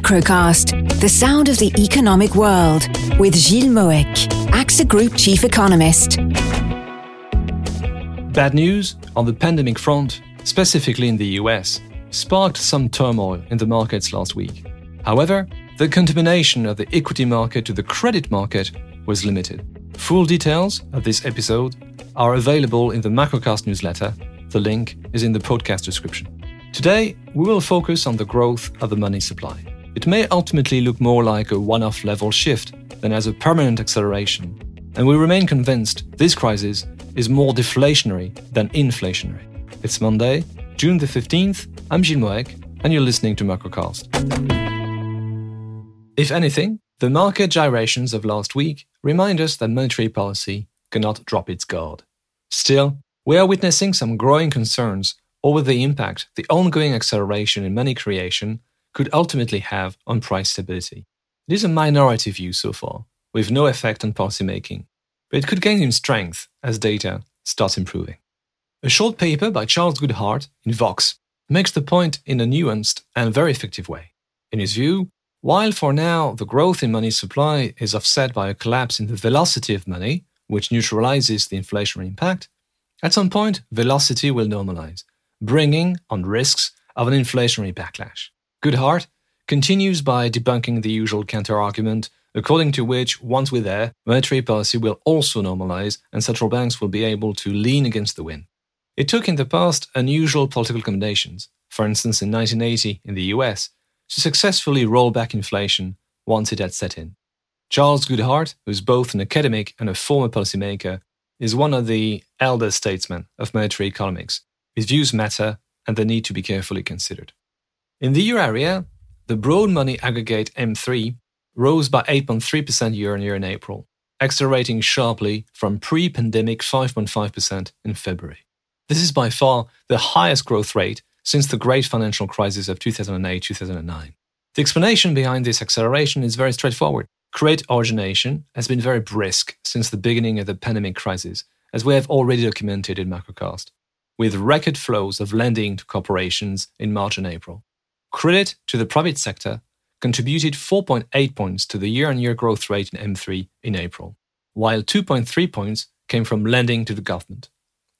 Macrocast, the sound of the economic world, with Gilles Moëc, AXA Group Chief Economist. Bad news on the pandemic front, specifically in the US, sparked some turmoil in the markets last week. However, the contamination of the equity market to the credit market was limited. Full details of this episode are available in the Macrocast newsletter. The link is in the podcast description. Today, we will focus on the growth of the money supply. It may ultimately look more like a one off level shift than as a permanent acceleration, and we remain convinced this crisis is more deflationary than inflationary. It's Monday, June the 15th. I'm Gilles Moëc, and you're listening to Macrocast. If anything, the market gyrations of last week remind us that monetary policy cannot drop its guard. Still, we are witnessing some growing concerns over the impact the ongoing acceleration in money creation could ultimately have on price stability. It is a minority view so far, with no effect on policymaking, but it could gain in strength as data starts improving. A short paper by Charles Goodhart in Vox makes the point in a nuanced and very effective way. In his view, while for now the growth in money supply is offset by a collapse in the velocity of money, which neutralizes the inflationary impact, at some point velocity will normalize, bringing on risks of an inflationary backlash. Goodhart continues by debunking the usual counterargument, according to which, once we're there, monetary policy will also normalize and central banks will be able to lean against the wind. It took in the past unusual political combinations, for instance in 1980 in the US, to successfully roll back inflation once it had set in. Charles Goodhart, who's both an academic and a former policymaker, is one of the elder statesmen of monetary economics his views matter and they need to be carefully considered. In the euro area, the broad money aggregate M3 rose by 8.3% year on year in April, accelerating sharply from pre pandemic 5.5% in February. This is by far the highest growth rate since the great financial crisis of 2008 2009. The explanation behind this acceleration is very straightforward. Credit origination has been very brisk since the beginning of the pandemic crisis, as we have already documented in Macrocast with record flows of lending to corporations in March and April. Credit to the private sector contributed 4.8 points to the year on year growth rate in M3 in April, while 2.3 points came from lending to the government.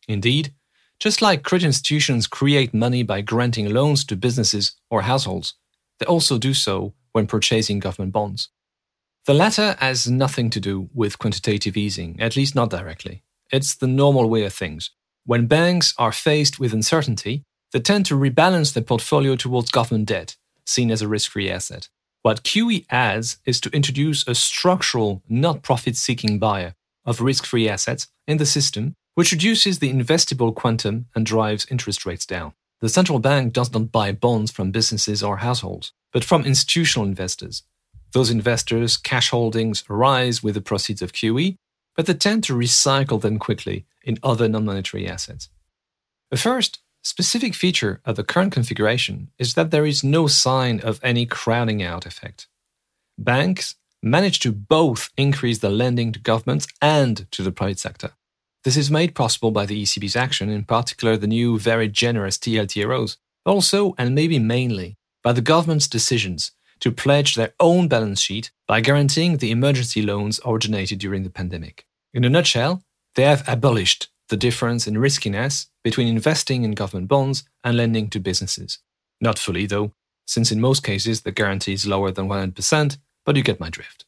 Indeed, just like credit institutions create money by granting loans to businesses or households, they also do so when purchasing government bonds. The latter has nothing to do with quantitative easing, at least not directly. It's the normal way of things, when banks are faced with uncertainty, they tend to rebalance their portfolio towards government debt, seen as a risk free asset. What QE adds is to introduce a structural, not profit seeking buyer of risk free assets in the system, which reduces the investable quantum and drives interest rates down. The central bank does not buy bonds from businesses or households, but from institutional investors. Those investors' cash holdings rise with the proceeds of QE, but they tend to recycle them quickly in other non monetary assets. The first specific feature of the current configuration is that there is no sign of any crowding out effect. Banks manage to both increase the lending to governments and to the private sector. This is made possible by the ECB's action, in particular the new very generous TLTROs, also and maybe mainly by the government's decisions to pledge their own balance sheet by guaranteeing the emergency loans originated during the pandemic. In a nutshell, they have abolished the difference in riskiness between investing in government bonds and lending to businesses. Not fully, though, since in most cases the guarantee is lower than 100%, but you get my drift.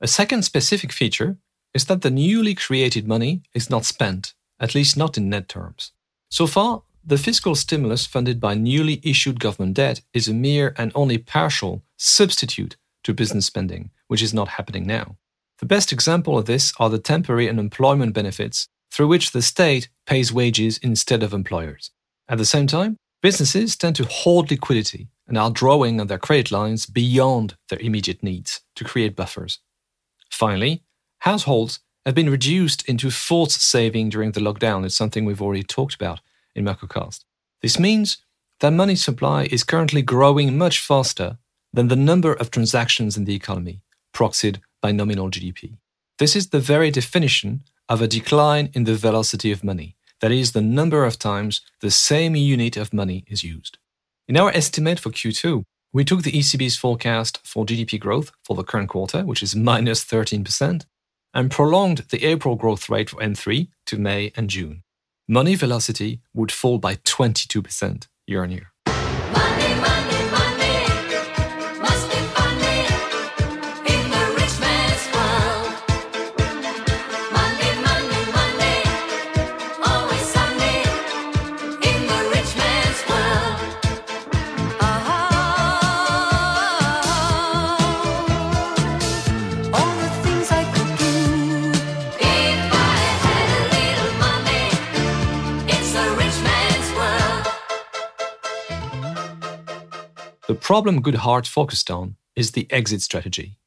A second specific feature is that the newly created money is not spent, at least not in net terms. So far, the fiscal stimulus funded by newly issued government debt is a mere and only partial substitute to business spending, which is not happening now. The best example of this are the temporary unemployment benefits through which the state pays wages instead of employers. At the same time, businesses tend to hoard liquidity and are drawing on their credit lines beyond their immediate needs to create buffers. Finally, households have been reduced into forced saving during the lockdown. It's something we've already talked about in Macrocast. This means that money supply is currently growing much faster than the number of transactions in the economy, proxied by nominal GDP. This is the very definition of a decline in the velocity of money, that is, the number of times the same unit of money is used. In our estimate for Q2, we took the ECB's forecast for GDP growth for the current quarter, which is minus 13%, and prolonged the April growth rate for M3 to May and June. Money velocity would fall by 22% year on year. The problem Goodhart focused on is the exit strategy.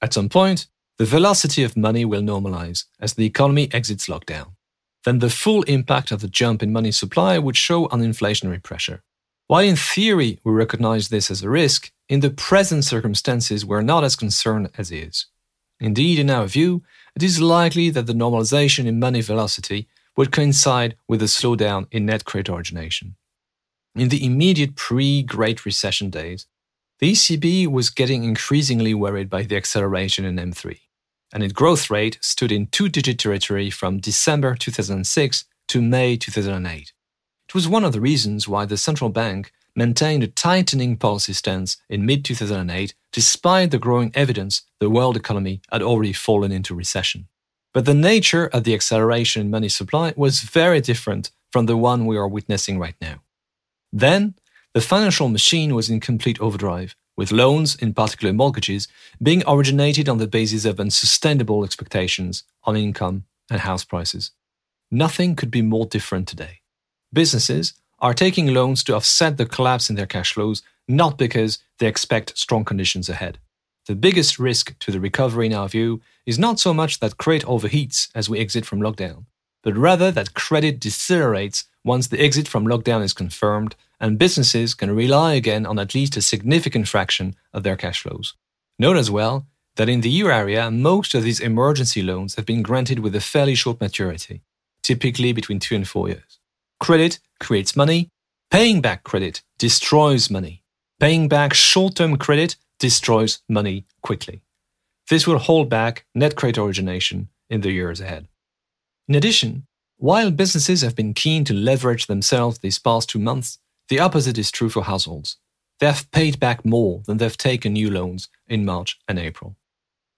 At some point, the velocity of money will normalize as the economy exits lockdown. Then the full impact of the jump in money supply would show on inflationary pressure. While in theory we recognize this as a risk, in the present circumstances we're not as concerned as is. Indeed, in our view, it is likely that the normalization in money velocity would coincide with a slowdown in net credit origination. In the immediate pre Great Recession days, the ECB was getting increasingly worried by the acceleration in M3, and its growth rate stood in two digit territory from December 2006 to May 2008. It was one of the reasons why the central bank maintained a tightening policy stance in mid 2008, despite the growing evidence the world economy had already fallen into recession. But the nature of the acceleration in money supply was very different from the one we are witnessing right now. Then, the financial machine was in complete overdrive, with loans, in particular mortgages, being originated on the basis of unsustainable expectations on income and house prices. Nothing could be more different today. Businesses are taking loans to offset the collapse in their cash flows, not because they expect strong conditions ahead. The biggest risk to the recovery, in our view, is not so much that credit overheats as we exit from lockdown, but rather that credit decelerates once the exit from lockdown is confirmed and businesses can rely again on at least a significant fraction of their cash flows. Note as well that in the EU area, most of these emergency loans have been granted with a fairly short maturity, typically between two and four years. Credit creates money, paying back credit destroys money. Paying back short term credit destroys money quickly. This will hold back net credit origination in the years ahead. In addition, while businesses have been keen to leverage themselves these past two months, the opposite is true for households. They have paid back more than they've taken new loans in March and April.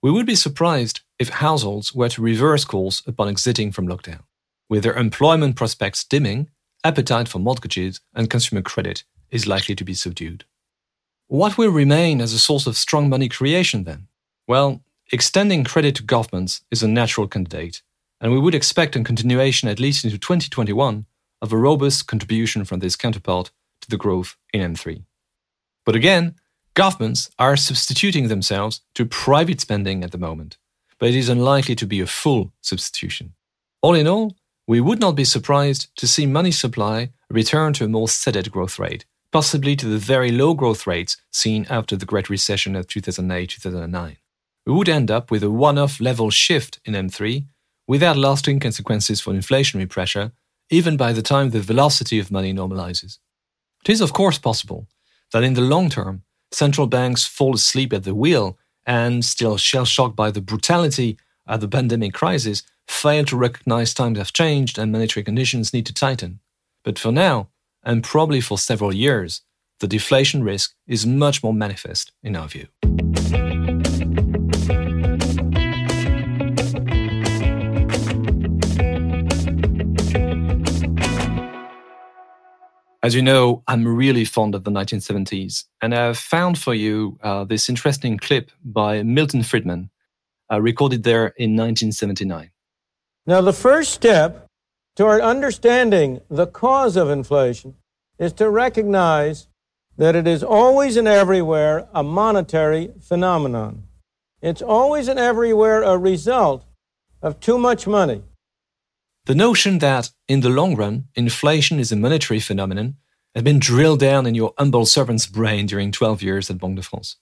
We would be surprised if households were to reverse course upon exiting from lockdown. With their employment prospects dimming, appetite for mortgages and consumer credit is likely to be subdued. What will remain as a source of strong money creation then? Well, extending credit to governments is a natural candidate, and we would expect a continuation at least into 2021 of a robust contribution from this counterpart to the growth in M3. But again, governments are substituting themselves to private spending at the moment, but it is unlikely to be a full substitution. All in all, we would not be surprised to see money supply return to a more steady growth rate, possibly to the very low growth rates seen after the Great Recession of 2008 2009. We would end up with a one off level shift in M3 without lasting consequences for inflationary pressure, even by the time the velocity of money normalizes. It is, of course, possible that in the long term, central banks fall asleep at the wheel and, still shell shocked by the brutality of the pandemic crisis, fail to recognize times have changed and monetary conditions need to tighten. But for now, and probably for several years, the deflation risk is much more manifest in our view. As you know, I'm really fond of the 1970s, and I've found for you uh, this interesting clip by Milton Friedman, uh, recorded there in 1979. Now, the first step toward understanding the cause of inflation is to recognize that it is always and everywhere a monetary phenomenon. It's always and everywhere a result of too much money the notion that, in the long run, inflation is a monetary phenomenon has been drilled down in your humble servant's brain during 12 years at Banque de France.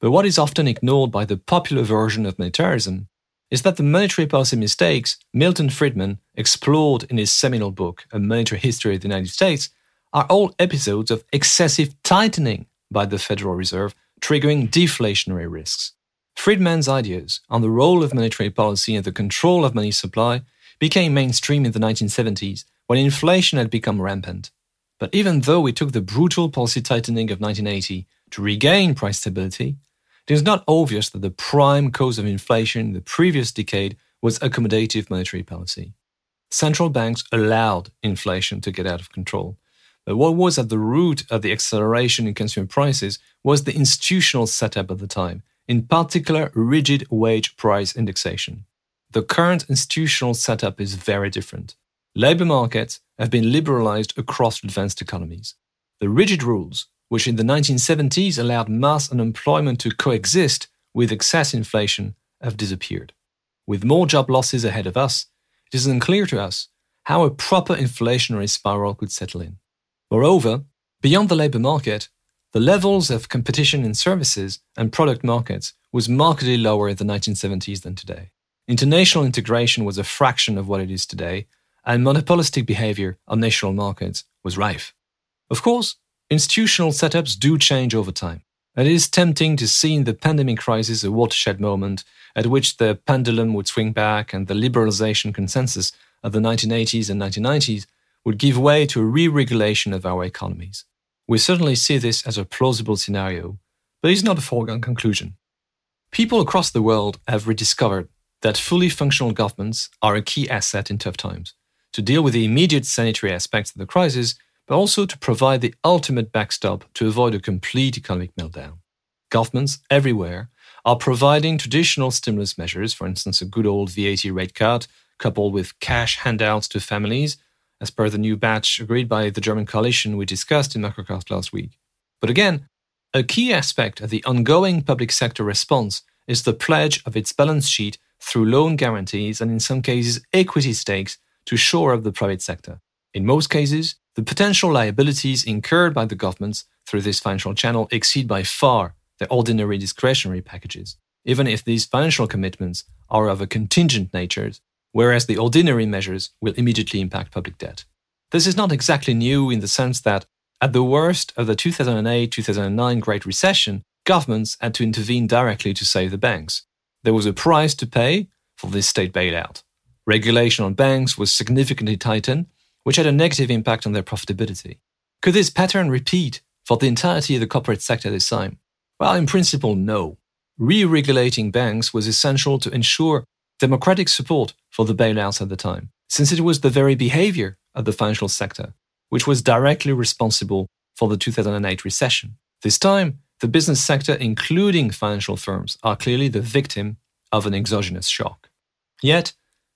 But what is often ignored by the popular version of monetarism is that the monetary policy mistakes Milton Friedman explored in his seminal book, A Monetary History of the United States, are all episodes of excessive tightening by the Federal Reserve, triggering deflationary risks. Friedman's ideas on the role of monetary policy and the control of money supply became mainstream in the 1970s when inflation had become rampant. But even though we took the brutal policy tightening of 1980 to regain price stability, it is not obvious that the prime cause of inflation in the previous decade was accommodative monetary policy. Central banks allowed inflation to get out of control. But what was at the root of the acceleration in consumer prices was the institutional setup of the time, in particular, rigid wage price indexation. The current institutional setup is very different. Labour markets have been liberalized across advanced economies. The rigid rules, which in the 1970s allowed mass unemployment to coexist with excess inflation, have disappeared. With more job losses ahead of us, it is unclear to us how a proper inflationary spiral could settle in. Moreover, beyond the labour market, the levels of competition in services and product markets was markedly lower in the 1970s than today. International integration was a fraction of what it is today, and monopolistic behavior on national markets was rife. Of course, institutional setups do change over time. And it is tempting to see in the pandemic crisis a watershed moment at which the pendulum would swing back and the liberalization consensus of the 1980s and 1990s would give way to a re regulation of our economies. We certainly see this as a plausible scenario, but it's not a foregone conclusion. People across the world have rediscovered that fully functional governments are a key asset in tough times to deal with the immediate sanitary aspects of the crisis, but also to provide the ultimate backstop to avoid a complete economic meltdown. Governments everywhere are providing traditional stimulus measures, for instance, a good old VAT rate cut, coupled with cash handouts to families, as per the new batch agreed by the German coalition we discussed in Macrocast last week. But again, a key aspect of the ongoing public sector response is the pledge of its balance sheet through loan guarantees and, in some cases, equity stakes to shore up the private sector. In most cases, the potential liabilities incurred by the governments through this financial channel exceed by far their ordinary discretionary packages, even if these financial commitments are of a contingent nature, whereas the ordinary measures will immediately impact public debt. This is not exactly new in the sense that, at the worst of the 2008 2009 Great Recession, governments had to intervene directly to save the banks. There was a price to pay for this state bailout. Regulation on banks was significantly tightened, which had a negative impact on their profitability. Could this pattern repeat for the entirety of the corporate sector this time? Well, in principle, no. Re regulating banks was essential to ensure democratic support for the bailouts at the time, since it was the very behavior of the financial sector which was directly responsible for the 2008 recession. This time, the business sector, including financial firms, are clearly the victim of an exogenous shock. Yet,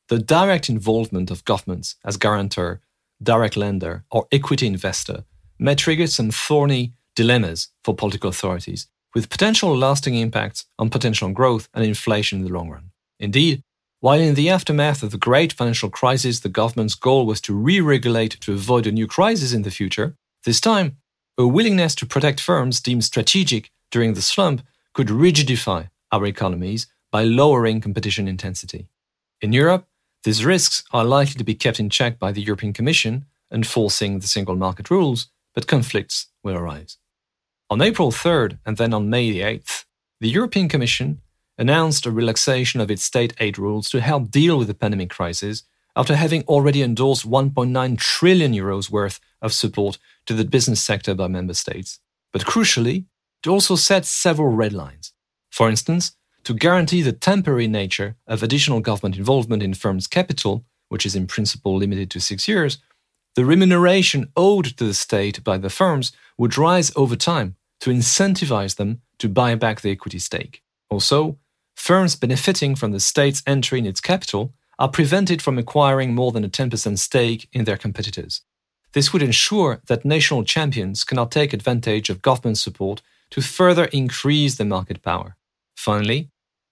the direct involvement of governments as guarantor, direct lender, or equity investor may trigger some thorny dilemmas for political authorities, with potential lasting impacts on potential growth and inflation in the long run. Indeed, while in the aftermath of the great financial crisis, the government's goal was to re regulate to avoid a new crisis in the future, this time, a willingness to protect firms deemed strategic during the slump could rigidify our economies by lowering competition intensity. In Europe, these risks are likely to be kept in check by the European Commission, enforcing the single market rules, but conflicts will arise. On April 3rd and then on May 8th, the European Commission announced a relaxation of its state aid rules to help deal with the pandemic crisis after having already endorsed 1.9 trillion euros worth of support to the business sector by member states. But crucially, it also set several red lines. For instance, to guarantee the temporary nature of additional government involvement in firms' capital, which is in principle limited to six years, the remuneration owed to the state by the firms would rise over time to incentivize them to buy back the equity stake. Also, firms benefiting from the state's entry in its capital are prevented from acquiring more than a 10% stake in their competitors. This would ensure that national champions cannot take advantage of government support to further increase their market power. Finally,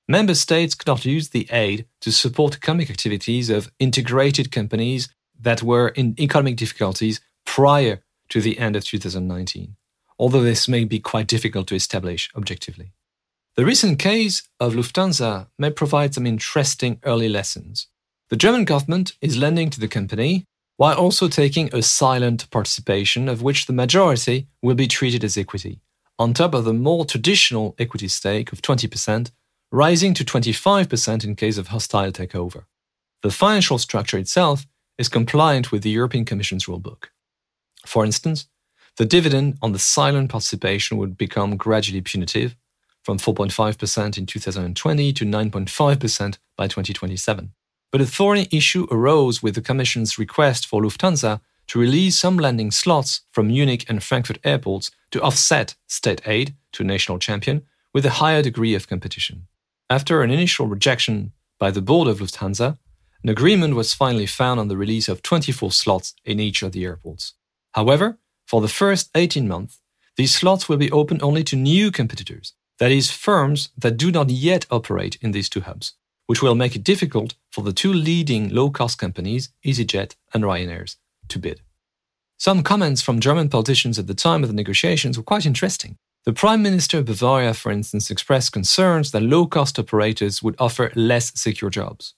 member states could not use the aid to support economic activities of integrated companies that were in economic difficulties prior to the end of 2019, although this may be quite difficult to establish objectively. The recent case of Lufthansa may provide some interesting early lessons. The German government is lending to the company while also taking a silent participation of which the majority will be treated as equity, on top of the more traditional equity stake of 20%, rising to 25% in case of hostile takeover. The financial structure itself is compliant with the European Commission's rulebook. For instance, the dividend on the silent participation would become gradually punitive, from 4.5% in 2020 to 9.5% by 2027. But a thorny issue arose with the Commission's request for Lufthansa to release some landing slots from Munich and Frankfurt airports to offset state aid to a national champion with a higher degree of competition. After an initial rejection by the board of Lufthansa, an agreement was finally found on the release of 24 slots in each of the airports. However, for the first 18 months, these slots will be open only to new competitors, that is, firms that do not yet operate in these two hubs, which will make it difficult for the two leading low cost companies, EasyJet and Ryanair, to bid. Some comments from German politicians at the time of the negotiations were quite interesting. The Prime Minister of Bavaria, for instance, expressed concerns that low cost operators would offer less secure jobs.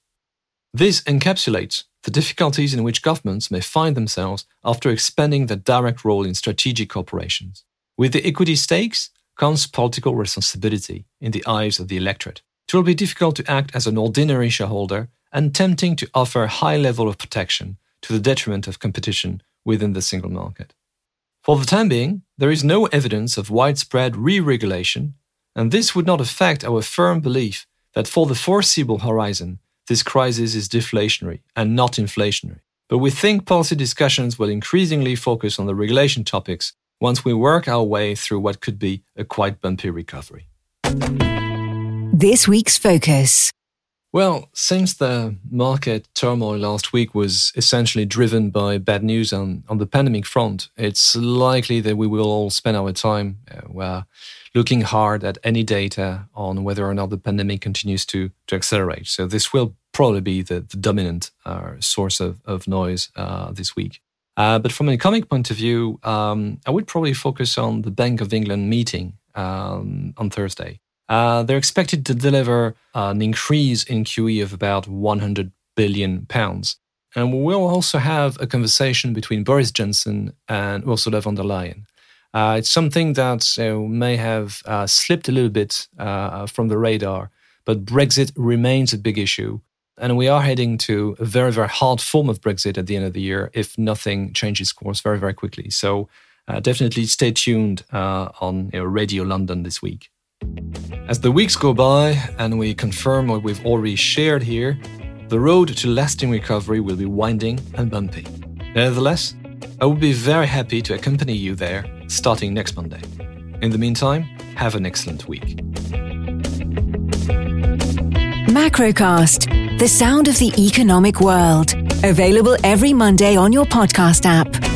This encapsulates the difficulties in which governments may find themselves after expanding their direct role in strategic operations. With the equity stakes comes political responsibility in the eyes of the electorate. It will be difficult to act as an ordinary shareholder and tempting to offer a high level of protection to the detriment of competition within the single market. For the time being, there is no evidence of widespread re regulation, and this would not affect our firm belief that for the foreseeable horizon, this crisis is deflationary and not inflationary. But we think policy discussions will increasingly focus on the regulation topics once we work our way through what could be a quite bumpy recovery. This week's focus. Well, since the market turmoil last week was essentially driven by bad news on, on the pandemic front, it's likely that we will all spend our time uh, looking hard at any data on whether or not the pandemic continues to, to accelerate. So, this will probably be the, the dominant uh, source of, of noise uh, this week. Uh, but from an economic point of view, um, I would probably focus on the Bank of England meeting um, on Thursday. Uh, they're expected to deliver an increase in QE of about 100 billion pounds. And we'll also have a conversation between Boris Johnson and Ursula von der Leyen. Uh, it's something that uh, may have uh, slipped a little bit uh, from the radar, but Brexit remains a big issue. And we are heading to a very, very hard form of Brexit at the end of the year if nothing changes course very, very quickly. So uh, definitely stay tuned on you know, Radio London this week. As the weeks go by and we confirm what we've already shared here, the road to lasting recovery will be winding and bumpy. Nevertheless, I would be very happy to accompany you there starting next Monday. In the meantime, have an excellent week. Macrocast, the sound of the economic world. Available every Monday on your podcast app.